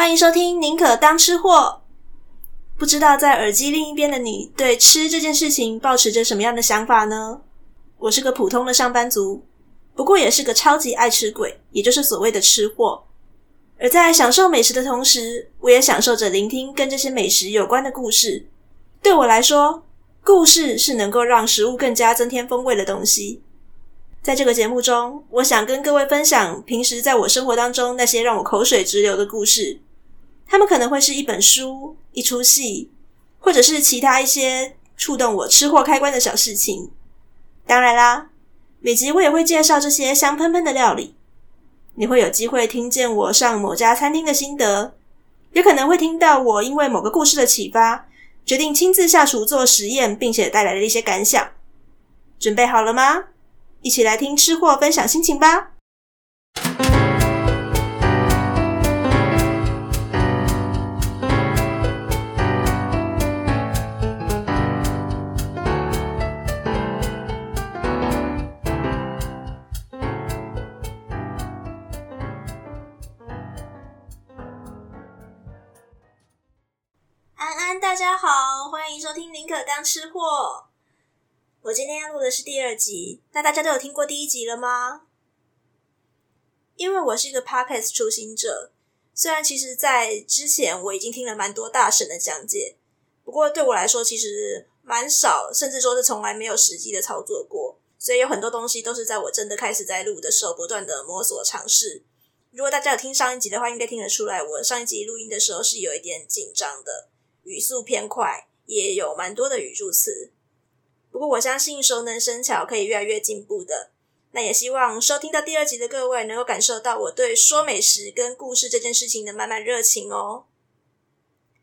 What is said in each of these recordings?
欢迎收听《宁可当吃货》。不知道在耳机另一边的你，对吃这件事情抱持着什么样的想法呢？我是个普通的上班族，不过也是个超级爱吃鬼，也就是所谓的吃货。而在享受美食的同时，我也享受着聆听跟这些美食有关的故事。对我来说，故事是能够让食物更加增添风味的东西。在这个节目中，我想跟各位分享平时在我生活当中那些让我口水直流的故事。他们可能会是一本书、一出戏，或者是其他一些触动我吃货开关的小事情。当然啦，每集我也会介绍这些香喷喷的料理。你会有机会听见我上某家餐厅的心得，也可能会听到我因为某个故事的启发，决定亲自下厨做实验，并且带来的一些感想。准备好了吗？一起来听吃货分享心情吧！收听《宁可当吃货》。我今天要录的是第二集，那大家都有听过第一集了吗？因为我是一个 Podcast 初心者，虽然其实在之前我已经听了蛮多大神的讲解，不过对我来说其实蛮少，甚至说是从来没有实际的操作过，所以有很多东西都是在我真的开始在录的时候不断的摸索尝试。如果大家有听上一集的话，应该听得出来，我上一集录音的时候是有一点紧张的，语速偏快，也有蛮多的语助词。不过我相信熟能生巧，可以越来越进步的。那也希望收听到第二集的各位能够感受到我对说美食跟故事这件事情的满满热情哦。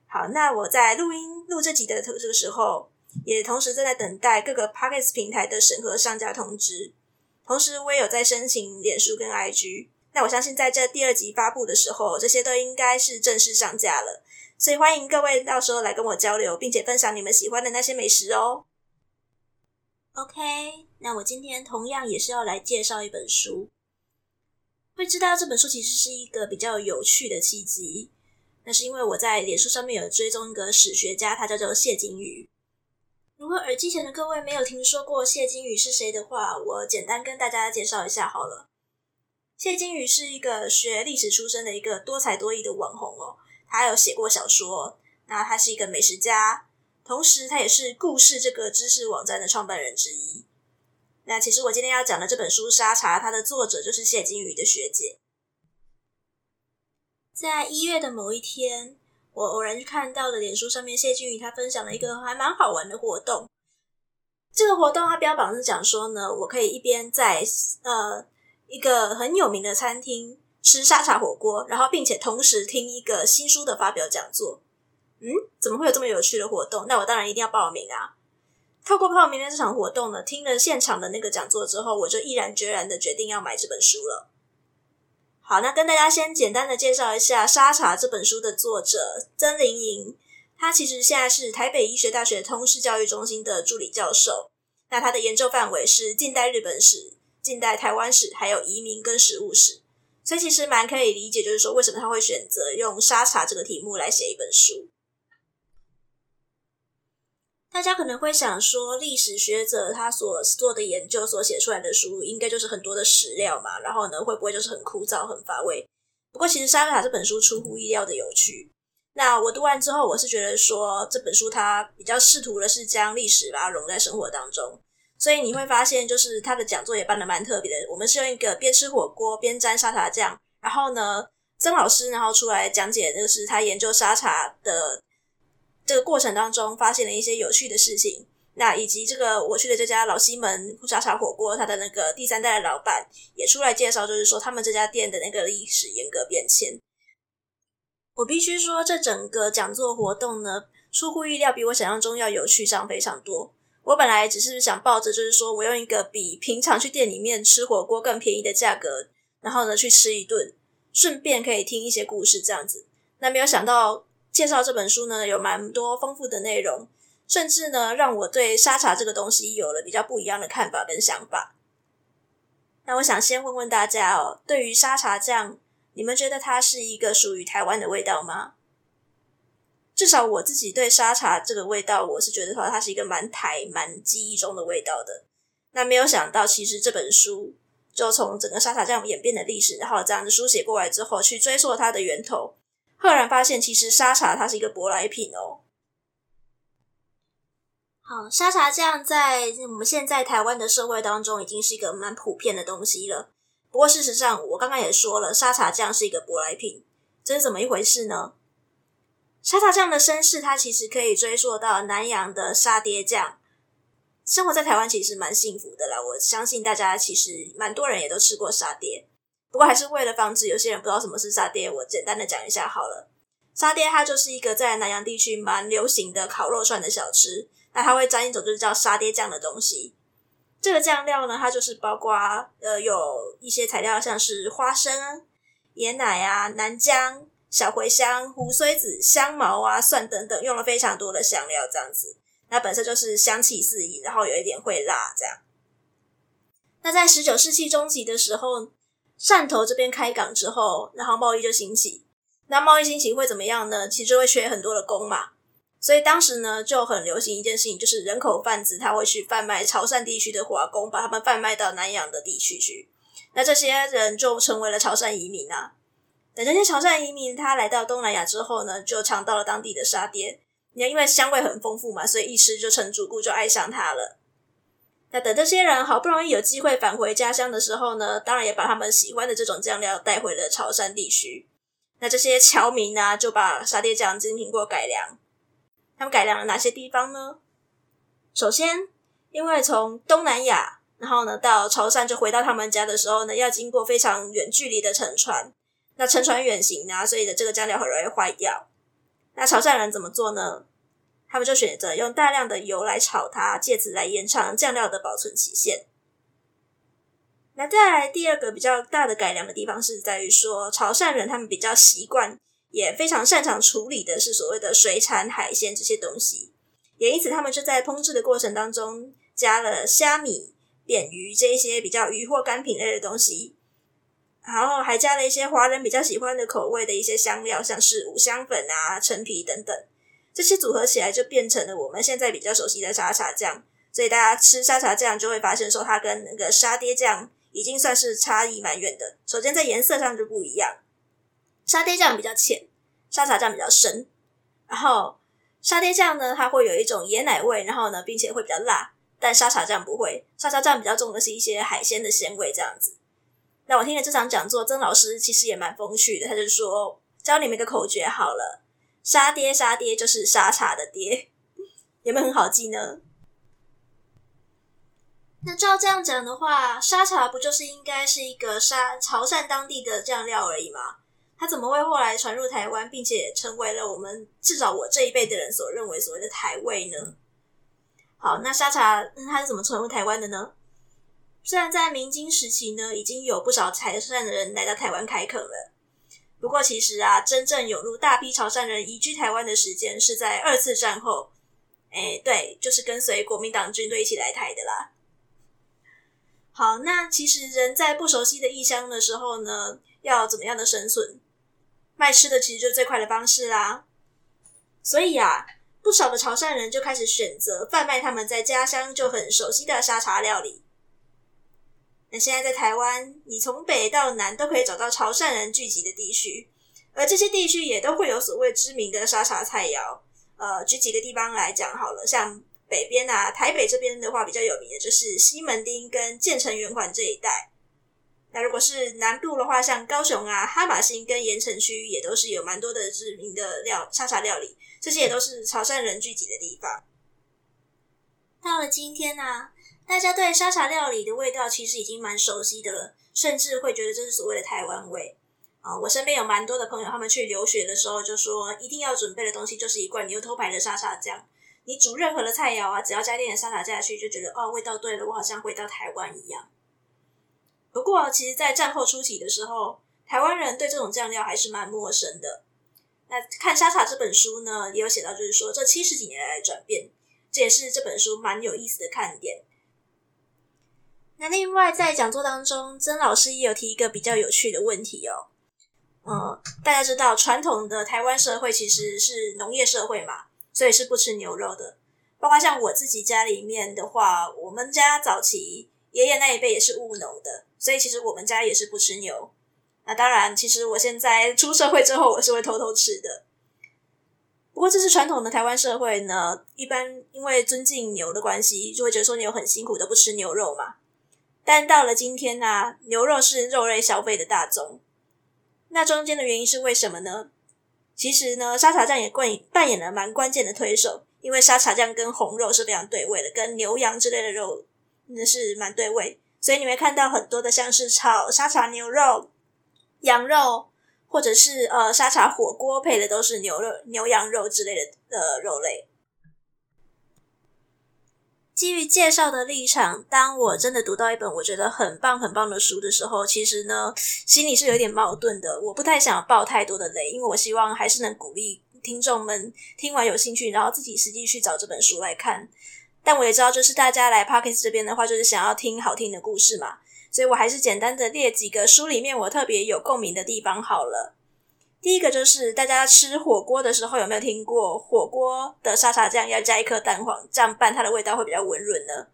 好，那我在录音录这集的这个时候，也同时正在等待各个 Podcast 平台的审核上架通知。同时，我也有在申请脸书跟 IG。那我相信在这第二集发布的时候，这些都应该是正式上架了。所以欢迎各位到时候来跟我交流，并且分享你们喜欢的那些美食哦。OK，那我今天同样也是要来介绍一本书。会知道这本书其实是一个比较有趣的契机，那是因为我在脸书上面有追踪一个史学家，他叫做谢金鱼。如果耳机前的各位没有听说过谢金鱼是谁的话，我简单跟大家介绍一下好了。谢金鱼是一个学历史出身的一个多才多艺的网红哦，他有写过小说，那他是一个美食家。同时，他也是故事这个知识网站的创办人之一。那其实我今天要讲的这本书《沙茶》，它的作者就是谢金鱼的学姐。在一月的某一天，我偶然看到了脸书上面谢金鱼他分享了一个还蛮好玩的活动。这个活动它标榜是讲说呢，我可以一边在呃一个很有名的餐厅吃沙茶火锅，然后并且同时听一个新书的发表讲座。嗯，怎么会有这么有趣的活动？那我当然一定要报名啊！透过报名的这场活动呢，听了现场的那个讲座之后，我就毅然决然的决定要买这本书了。好，那跟大家先简单的介绍一下《沙茶》这本书的作者曾玲莹，他其实现在是台北医学大学通识教育中心的助理教授。那他的研究范围是近代日本史、近代台湾史，还有移民跟食物史。所以其实蛮可以理解，就是说为什么他会选择用沙茶这个题目来写一本书。大家可能会想说，历史学者他所做的研究所写出来的书，应该就是很多的史料嘛，然后呢，会不会就是很枯燥、很乏味？不过，其实《沙茶》这本书出乎意料的有趣。那我读完之后，我是觉得说，这本书它比较试图的是将历史把它融在生活当中，所以你会发现，就是他的讲座也办得蛮特别的。我们是用一个边吃火锅边沾沙茶酱，然后呢，曾老师然后出来讲解，就是他研究沙茶的。这个过程当中发现了一些有趣的事情，那以及这个我去的这家老西门沙茶火锅，它的那个第三代的老板也出来介绍，就是说他们这家店的那个历史严格变迁。我必须说，这整个讲座活动呢，出乎意料，比我想象中要有趣上非常多。我本来只是想抱着就是说我用一个比平常去店里面吃火锅更便宜的价格，然后呢去吃一顿，顺便可以听一些故事这样子。那没有想到。介绍这本书呢，有蛮多丰富的内容，甚至呢，让我对沙茶这个东西有了比较不一样的看法跟想法。那我想先问问大家哦，对于沙茶酱，你们觉得它是一个属于台湾的味道吗？至少我自己对沙茶这个味道，我是觉得说它是一个蛮台、蛮记忆中的味道的。那没有想到，其实这本书就从整个沙茶酱演变的历史，然后这样子书写过来之后，去追溯它的源头，赫然发现，其实沙茶它是一个舶来品哦。好，沙茶酱在我们现在台湾的社会当中，已经是一个蛮普遍的东西了。不过事实上，我刚刚也说了，沙茶酱是一个舶来品，这是怎么一回事呢？沙茶酱的身世，它其实可以追溯到南洋的沙爹酱。生活在台湾其实蛮幸福的啦，我相信大家其实蛮多人也都吃过沙爹。不过还是为了防止有些人不知道什么是沙爹，我简单的讲一下好了。沙爹它就是一个在南洋地区蛮流行的烤肉串的小吃，那它会沾一种就是叫沙爹酱的东西。这个酱料呢，它就是包括呃有一些材料，像是花生、椰奶啊、南姜。小茴香、胡荽子、香茅啊、蒜等等，用了非常多的香料，这样子，那本身就是香气四溢，然后有一点会辣，这样。那在十九世纪中期的时候，汕头这边开港之后，然后贸易就兴起。那贸易兴起会怎么样呢？其实会缺很多的工嘛，所以当时呢就很流行一件事情，就是人口贩子他会去贩卖潮汕地区的华工，把他们贩卖到南洋的地区去。那这些人就成为了潮汕移民啊。等这些潮汕移民他来到东南亚之后呢，就尝到了当地的沙爹。你，因为香味很丰富嘛，所以一吃就成主顾，就爱上它了。那等这些人好不容易有机会返回家乡的时候呢，当然也把他们喜欢的这种酱料带回了潮汕地区。那这些侨民呢，就把沙爹酱进行过改良。他们改良了哪些地方呢？首先，因为从东南亚，然后呢到潮汕就回到他们家的时候呢，要经过非常远距离的乘船。那乘船远行啊，所以的这个酱料很容易坏掉。那潮汕人怎么做呢？他们就选择用大量的油来炒它，借此来延长酱料的保存期限。那再来第二个比较大的改良的地方是在于说，潮汕人他们比较习惯，也非常擅长处理的是所谓的水产海鲜这些东西，也因此他们就在烹制的过程当中加了虾米、扁鱼这一些比较鱼或干品类的东西。然后还加了一些华人比较喜欢的口味的一些香料，像是五香粉啊、陈皮等等，这些组合起来就变成了我们现在比较熟悉的沙茶酱。所以大家吃沙茶酱就会发现说，它跟那个沙爹酱已经算是差异蛮远的。首先在颜色上就不一样，沙爹酱比较浅，沙茶酱比较深。然后沙爹酱呢，它会有一种椰奶味，然后呢，并且会比较辣，但沙茶酱不会，沙茶酱比较重的是一些海鲜的鲜味，这样子。那我听了这场讲座，曾老师其实也蛮风趣的，他就说教你们一个口诀好了，沙爹沙爹就是沙茶的爹，有没有很好记呢？那照这样讲的话，沙茶不就是应该是一个沙潮汕当地的酱料而已吗？它怎么会后来传入台湾，并且成为了我们至少我这一辈的人所认为所谓的台味呢？好，那沙茶它是怎么传入台湾的呢？虽然在明清时期呢，已经有不少潮汕的人来到台湾开垦了，不过其实啊，真正涌入大批潮汕人移居台湾的时间是在二次战后。哎，对，就是跟随国民党军队一起来台的啦。好，那其实人在不熟悉的异乡的时候呢，要怎么样的生存？卖吃的其实就是最快的方式啦。所以啊，不少的潮汕人就开始选择贩卖他们在家乡就很熟悉的沙茶料理。那现在在台湾，你从北到南都可以找到潮汕人聚集的地区，而这些地区也都会有所谓知名的沙茶菜肴。呃，举几个地方来讲好了，像北边啊，台北这边的话比较有名的就是西门町跟建成圆环这一带。那如果是南部的话，像高雄啊、哈马星跟盐城区也都是有蛮多的知名的料沙茶料理，这些也都是潮汕人聚集的地方。今天呢、大家对沙茶料理的味道其实已经蛮熟悉的了，甚至会觉得这是所谓的台湾味啊！我身边有蛮多的朋友，他们去留学的时候就说，一定要准备的东西就是一罐牛头牌的沙茶酱。你煮任何的菜肴啊，只要加点点沙茶下去，就觉得哦，味道对了，我好像回到台湾一样。不过，其实，在战后初期的时候，台湾人对这种酱料还是蛮陌生的。那看《沙茶》这本书呢，也有写到，就是说这七十几年来的转变，这也是这本书蛮有意思的看点。那另外，在讲座当中，曾老师也有提一个比较有趣的问题哦。嗯，大家知道传统的台湾社会其实是农业社会嘛，所以是不吃牛肉的。包括像我自己家里面的话，我们家早期爷爷那一辈也是务农的，所以其实我们家也是不吃牛。那当然，其实我现在出社会之后，我是会偷偷吃的。不过这是传统的台湾社会呢，一般因为尊敬牛的关系，就会觉得说牛很辛苦的不吃牛肉嘛。但到了今天呢、啊，牛肉是肉类消费的大宗。那中间的原因是为什么呢？其实呢，沙茶酱也扮扮演了蛮关键的推手，因为沙茶酱跟红肉是非常对味的，跟牛羊之类的肉那是蛮对味，所以你会看到很多的像是炒沙茶牛肉。羊肉，或者是呃沙茶火锅配的都是牛肉、牛羊肉之类的呃肉类。基于介绍的立场，当我真的读到一本我觉得很棒很棒的书的时候，其实呢心里是有点矛盾的。我不太想爆太多的雷，因为我希望还是能鼓励听众们听完有兴趣，然后自己实际去找这本书来看。但我也知道，就是大家来 Podcast 这边的话，就是想要听好听的故事嘛。所以我还是简单的列几个书里面我特别有共鸣的地方好了。第一个就是大家吃火锅的时候有没有听过火锅的沙茶酱要加一颗蛋黄，这样拌它的味道会比较温润呢？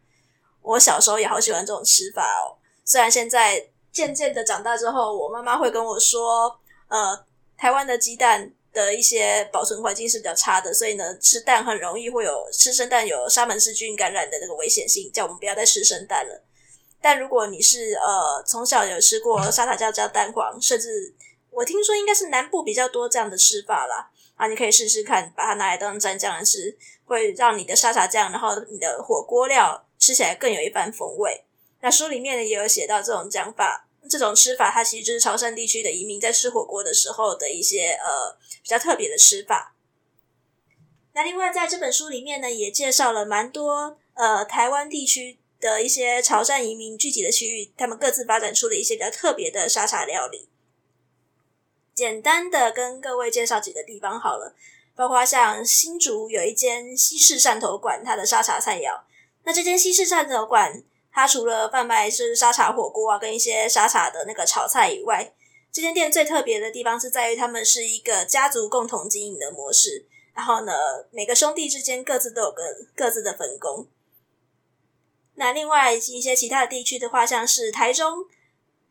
我小时候也好喜欢这种吃法哦。虽然现在渐渐的长大之后，我妈妈会跟我说，呃，台湾的鸡蛋的一些保存环境是比较差的，所以呢，吃蛋很容易会有吃生蛋有沙门氏菌感染的那个危险性，叫我们不要再吃生蛋了。但如果你是呃从小有吃过沙茶酱加蛋黄，甚至我听说应该是南部比较多这样的吃法啦，啊，你可以试试看，把它拿来当蘸酱来吃，会让你的沙茶酱，然后你的火锅料吃起来更有一番风味。那书里面呢也有写到这种讲法，这种吃法它其实就是潮汕地区的移民在吃火锅的时候的一些呃比较特别的吃法。那另外在这本书里面呢也介绍了蛮多呃台湾地区。的一些潮汕移民聚集的区域，他们各自发展出了一些比较特别的沙茶料理。简单的跟各位介绍几个地方好了，包括像新竹有一间西式汕头馆，它的沙茶菜肴。那这间西式汕头馆，它除了贩卖是沙茶火锅啊，跟一些沙茶的那个炒菜以外，这间店最特别的地方是在于他们是一个家族共同经营的模式。然后呢，每个兄弟之间各自都有个各自的分工。那另外一些其他的地区的话，像是台中，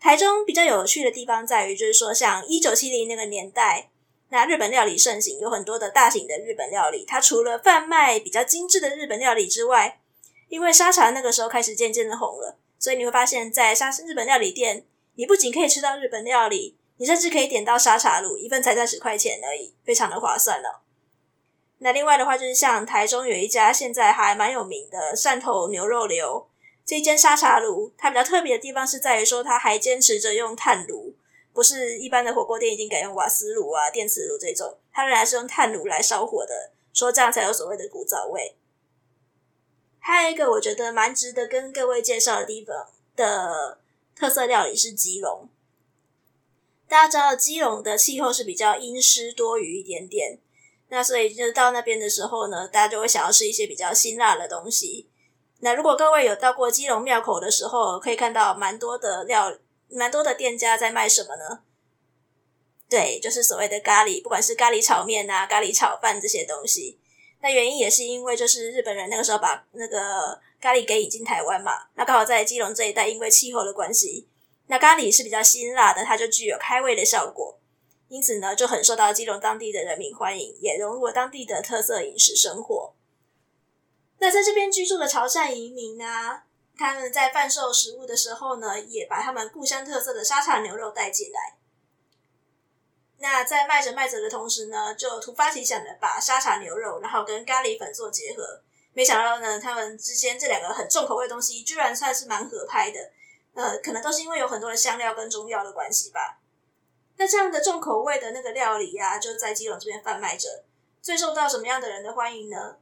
台中比较有趣的地方在于，就是说像一九七零那个年代，那日本料理盛行，有很多的大型的日本料理。它除了贩卖比较精致的日本料理之外，因为沙茶那个时候开始渐渐的红了，所以你会发现在沙日本料理店，你不仅可以吃到日本料理，你甚至可以点到沙茶卤，一份才三十块钱而已，非常的划算了。那另外的话，就是像台中有一家现在还蛮有名的汕头牛肉流这一间沙茶炉，它比较特别的地方是在于说，它还坚持着用炭炉，不是一般的火锅店已经改用瓦斯炉啊、电磁炉这种，它仍然是用炭炉来烧火的，说这样才有所谓的古早味。还有一个我觉得蛮值得跟各位介绍的地方的特色料理是基隆，大家知道基隆的气候是比较阴湿多雨一点点。那所以就到那边的时候呢，大家就会想要吃一些比较辛辣的东西。那如果各位有到过基隆庙口的时候，可以看到蛮多的料，蛮多的店家在卖什么呢？对，就是所谓的咖喱，不管是咖喱炒面啊、咖喱炒饭这些东西。那原因也是因为就是日本人那个时候把那个咖喱给引进台湾嘛，那刚好在基隆这一带，因为气候的关系，那咖喱是比较辛辣的，它就具有开胃的效果。因此呢，就很受到基隆当地的人民欢迎，也融入了当地的特色饮食生活。那在这边居住的潮汕移民啊，他们在贩售食物的时候呢，也把他们故乡特色的沙茶牛肉带进来。那在卖着卖着的同时呢，就突发奇想的把沙茶牛肉，然后跟咖喱粉做结合。没想到呢，他们之间这两个很重口味的东西，居然算是蛮合拍的。呃，可能都是因为有很多的香料跟中药的关系吧。那这样的重口味的那个料理呀、就在基隆这边贩卖着，最受到什么样的人的欢迎呢？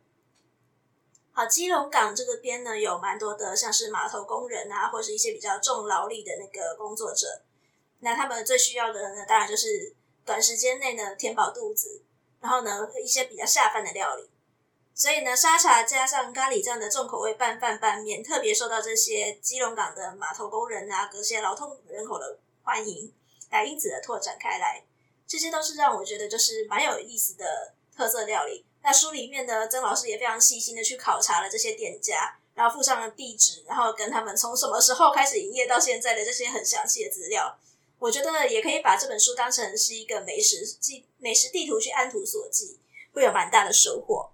好，基隆港这个边呢，有蛮多的像是码头工人啊，或是一些比较重劳力的那个工作者。那他们最需要的呢，当然就是短时间内呢填饱肚子，然后呢一些比较下饭的料理。所以呢，沙茶加上咖喱这样的重口味拌饭拌面，特别受到这些基隆港的码头工人啊，这些劳动人口的欢迎。来因此的拓展开来，这些都是让我觉得就是蛮有意思的特色料理。那书里面呢，曾老师也非常细心的去考察了这些店家，然后附上了地址，然后跟他们从什么时候开始营业到现在的这些很详细的资料。我觉得也可以把这本书当成是一个美食记、美食地图去按图索骥，会有蛮大的收获。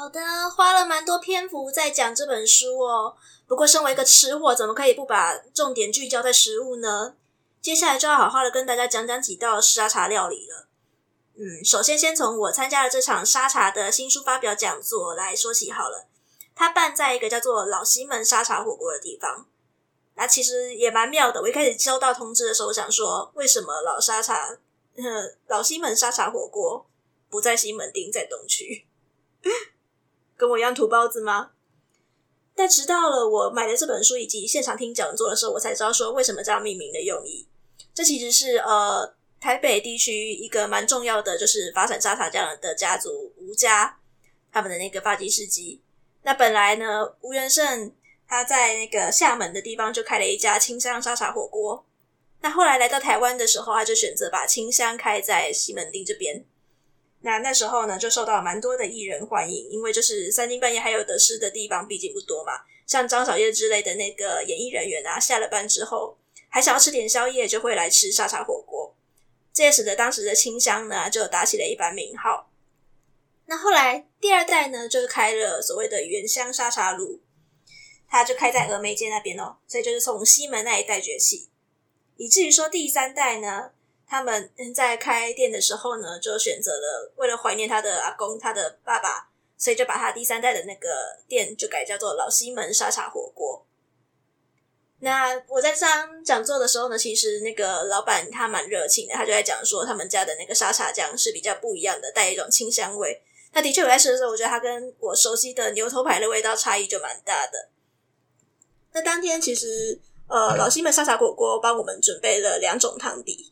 好的，花了蛮多篇幅在讲这本书哦。不过，身为一个吃货，怎么可以不把重点聚焦在食物呢？接下来就要好好的跟大家讲讲几道沙茶料理了。嗯，首先先从我参加了这场沙茶的新书发表讲座来说起好了。它办在一个叫做老西门沙茶火锅的地方。那其实也蛮妙的。我一开始收到通知的时候，我想说，为什么老沙茶，呃，老西门沙茶火锅不在西门町，在东区？跟我一样土包子吗？但直到了我买了这本书以及现场听讲座的时候，我才知道说为什么这样命名的用意。这其实是呃台北地区一个蛮重要的，就是发展沙茶酱的家族吴家他们的那个发迹事迹。那本来呢，吴元胜他在那个厦门的地方就开了一家清香沙茶火锅。那后来来到台湾的时候，他就选择把清香开在西门町这边。那那时候呢，就受到蛮多的艺人欢迎，因为就是三更半夜还有得吃的地方，毕竟不多嘛。像张小燕之类的那个演艺人员啊，下了班之后还想要吃点宵夜，就会来吃沙茶火锅。这也使得当时的清香呢，就打起了一番名号。那后来第二代呢，就开了所谓的原香沙茶炉，它就开在峨眉街那边哦，所以就是从西门那一带崛起，以至于说第三代呢。他们在开店的时候呢，就选择了为了怀念他的阿公、他的爸爸，所以就把他第三代的那个店就改叫做老西门沙茶火锅。那我在上讲座的时候呢，其实那个老板他蛮热情的，他就在讲说他们家的那个沙茶酱是比较不一样的，带一种清香味。那的确我在吃的时候，我觉得它跟我熟悉的牛头牌的味道差异就蛮大的。那当天其实呃老西门沙茶火锅帮我们准备了两种汤底。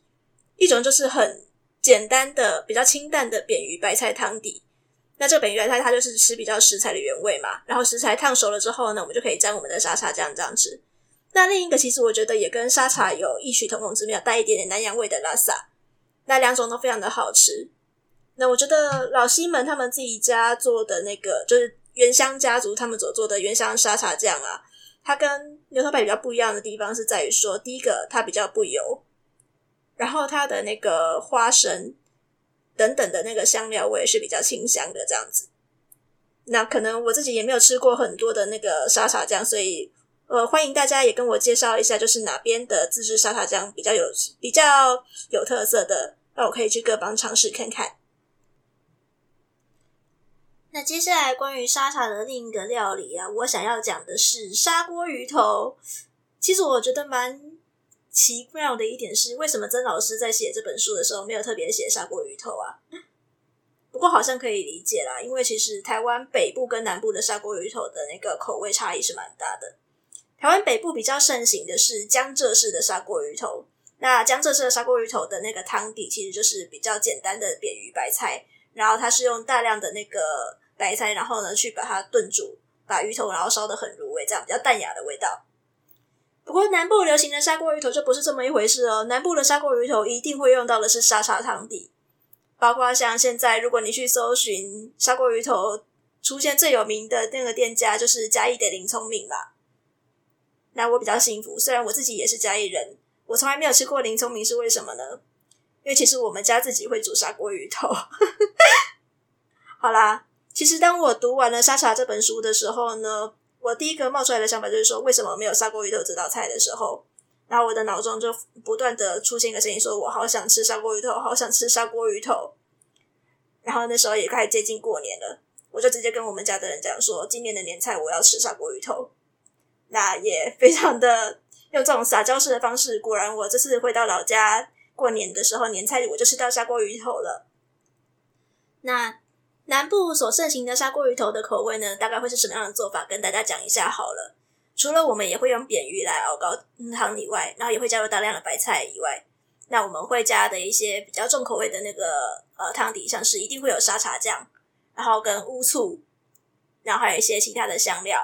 一种就是很简单的、比较清淡的扁鱼白菜汤底。那这个扁鱼白菜它就是吃比较食材的原味嘛。然后食材烫熟了之后呢，我们就可以沾我们的沙茶酱这样吃。那另一个其实我觉得也跟沙茶有异曲同工之妙，带一点点南洋味的拉萨。那两种都非常的好吃。那我觉得老西门他们自己家做的那个，就是原香家族他们所做的原香沙茶酱啊，它跟牛头牌比较不一样的地方是在于说，第一个它比较不油。然后它的那个花生等等的那个香料味是比较清香的这样子。那可能我自己也没有吃过很多的那个沙茶酱，所以呃，欢迎大家也跟我介绍一下，就是哪边的自制沙茶酱比较有比较有特色的，那我可以去各方尝试看看。那接下来关于沙茶的另一个料理啊，我想要讲的是砂锅鱼头。其实我觉得蛮。奇妙的一点是，为什么曾老师在写这本书的时候没有特别写砂锅鱼头啊？不过好像可以理解啦，因为其实台湾北部跟南部的砂锅鱼头的那个口味差异是蛮大的。台湾北部比较盛行的是江浙式的砂锅鱼头，那江浙式的砂锅鱼头的那个汤底其实就是比较简单的扁鱼白菜，然后它是用大量的那个白菜，然后呢去把它炖煮，把鱼头然后烧得很入味，这样比较淡雅的味道。不过南部流行的砂锅鱼头就不是这么一回事哦。南部的砂锅鱼头一定会用到的是沙茶汤底，包括像现在如果你去搜寻砂锅鱼头，出现最有名的那个店家就是嘉义的林聪明啦。那我比较幸福，虽然我自己也是嘉义人，我从来没有吃过林聪明，是为什么呢？因为其实我们家自己会煮砂锅鱼头。好啦，其实当我读完了《沙茶》这本书的时候呢。我第一个冒出来的想法就是说，为什么没有砂锅鱼头这道菜的时候，然后我的脑中就不断的出现一个声音，说我好想吃砂锅鱼头，好想吃砂锅鱼头。然后那时候也开始接近过年了，我就直接跟我们家的人讲说，今年的年菜我要吃砂锅鱼头。那也非常的用这种撒娇式的方式，果然我这次回到老家过年的时候，年菜我就吃到砂锅鱼头了。那。南部所盛行的砂锅鱼头的口味呢，大概会是什么样的做法？跟大家讲一下好了。除了我们也会用扁鱼来熬高汤以外，然后也会加入大量的白菜以外，那我们会加的一些比较重口味的那个呃汤底，像是一定会有沙茶酱，然后跟乌醋，然后还有一些其他的香料。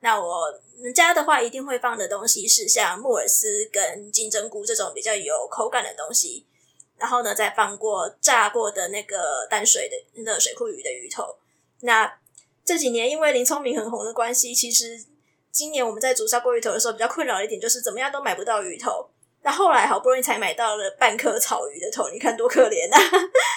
那我们家的话，一定会放的东西是像木耳丝跟金针菇这种比较有口感的东西。然后呢，再放过炸过的那个淡水的那个水库鱼的鱼头。那这几年因为林聪明很红的关系，其实今年我们在煮砂锅鱼头的时候，比较困扰的一点就是怎么样都买不到鱼头。那后来好不容易才买到了半颗草鱼的头，你看多可怜啊！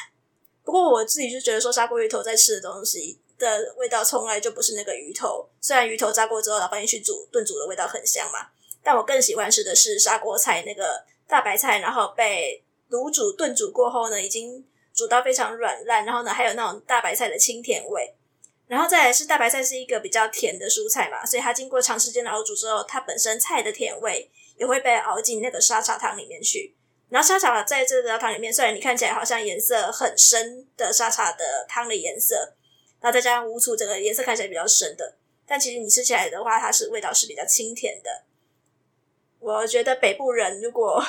不过我自己就觉得说，砂锅鱼头在吃的东西的味道从来就不是那个鱼头。虽然鱼头炸过之后，然后放去煮炖煮的味道很香嘛，但我更喜欢吃的是砂锅菜那个大白菜，然后被卤煮炖煮过后呢，已经煮到非常软烂，然后呢还有那种大白菜的清甜味。然后再来是大白菜是一个比较甜的蔬菜嘛，所以它经过长时间的熬煮之后，它本身菜的甜味也会被熬进那个沙茶汤里面去。然后沙茶在这个汤里面，虽然你看起来好像颜色很深的沙茶的汤的颜色，然后再加上乌醋，整个颜色看起来比较深的，但其实你吃起来的话，它是味道是比较清甜的。我觉得北部人如果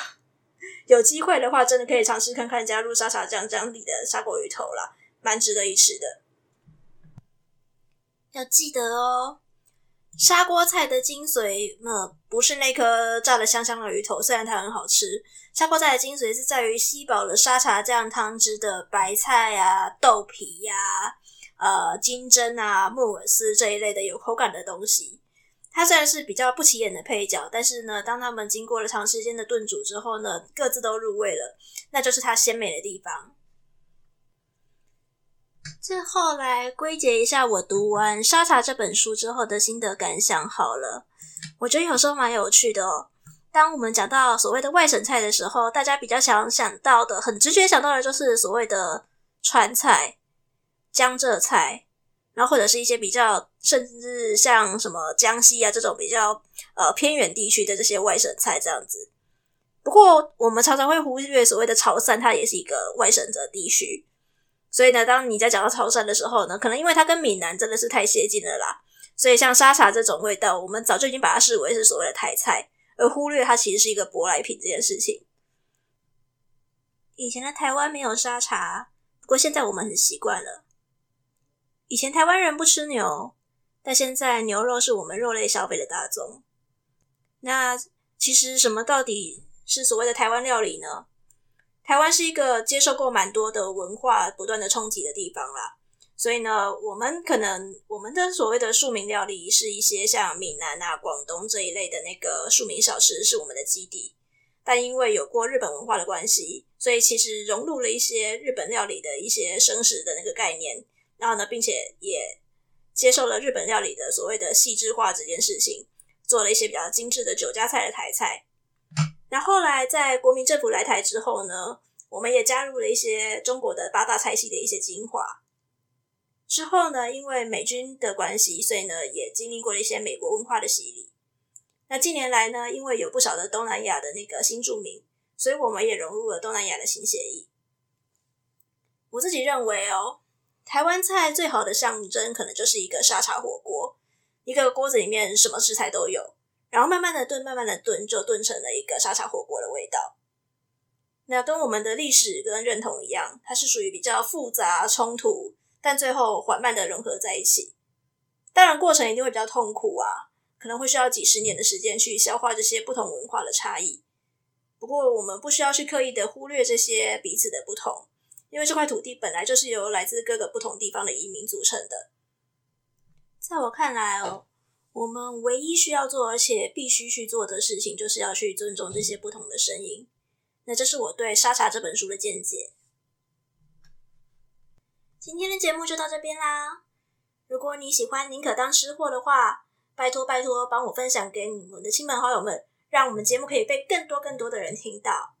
有机会的话，真的可以尝试看看加入沙茶酱酱里的砂锅鱼头啦，蛮值得一吃的。要记得哦。砂锅菜的精髓，那不是那颗炸得香香的鱼头，虽然它很好吃。砂锅菜的精髓是在于吸饱了沙茶酱汤汁的白菜啊、豆皮呀、呃、金针啊、木耳丝这一类的有口感的东西。它虽然是比较不起眼的配角，但是呢，当他们经过了长时间的炖煮之后呢，各自都入味了，那就是它鲜美的地方。最后来归结一下我读完《沙茶》这本书之后的心得感想好了。我觉得有时候蛮有趣的哦。当我们讲到所谓的外省菜的时候，大家比较想想到的、很直觉想到的，就是所谓的川菜、江浙菜，然后或者是一些比较甚至像什么江西啊这种比较呃偏远地区的这些外省菜这样子。不过我们常常会忽略所谓的潮汕，它也是一个外省的地区。所以呢，当你在讲到潮汕的时候呢，可能因为它跟闽南真的是太接近了啦，所以像沙茶这种味道，我们早就已经把它视为是所谓的台菜，而忽略它其实是一个舶来品这件事情。以前的台湾没有沙茶，不过现在我们很习惯了。以前台湾人不吃牛，但现在牛肉是我们肉类消费的大宗。那其实什么到底是所谓的台湾料理呢？台湾是一个接受过蛮多的文化不断的冲击的地方啦，所以呢，我们可能我们的所谓的庶民料理是一些像闽南啊、广东这一类的那个庶民小吃是我们的基地，但因为有过日本文化的关系，所以其实融入了一些日本料理的一些生食的那个概念，然后呢，并且也接受了日本料理的所谓的细致化这件事情，做了一些比较精致的酒家菜的台菜。那后来，在国民政府来台之后呢，我们也加入了一些中国的八大菜系的一些精华。之后呢，因为美军的关系，所以呢，也经历过了一些美国文化的洗礼。那近年来呢，因为有不少的东南亚的那个新住民，所以我们也融入了东南亚的新协议。我自己认为哦，台湾菜最好的象征，可能就是一个沙茶火锅，一个锅子里面什么食材都有。然后慢慢的炖，慢慢的炖，就炖成了一个沙茶火锅的味道。那跟我们的历史跟认同一样，它是属于比较复杂冲突，但最后缓慢的融合在一起。当然，过程一定会比较痛苦啊，可能会需要几十年的时间去消化这些不同文化的差异。不过，我们不需要去刻意的忽略这些彼此的不同，因为这块土地本来就是由来自各个不同地方的移民组成的。在我看来哦。我们唯一需要做，而且必须去做的事情，就是要去尊重这些不同的声音。那这是我对《沙茶》这本书的见解。今天的节目就到这边啦。如果你喜欢宁可当吃货的话，拜托拜托帮我分享给你们的亲朋好友们，让我们节目可以被更多更多的人听到。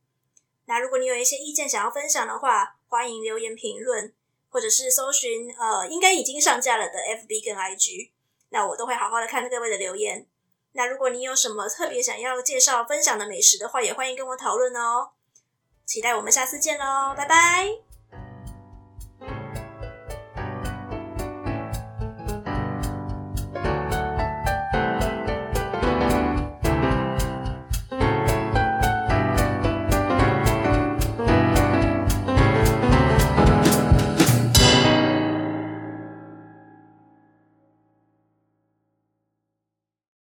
那如果你有一些意见想要分享的话，欢迎留言评论，或者是搜寻呃，应该已经上架了的 FB 跟 IG。那我都会好好的看各位的留言。那如果你有什么特别想要介绍分享的美食的话，也欢迎跟我讨论哦。期待我们下次见喽，拜拜。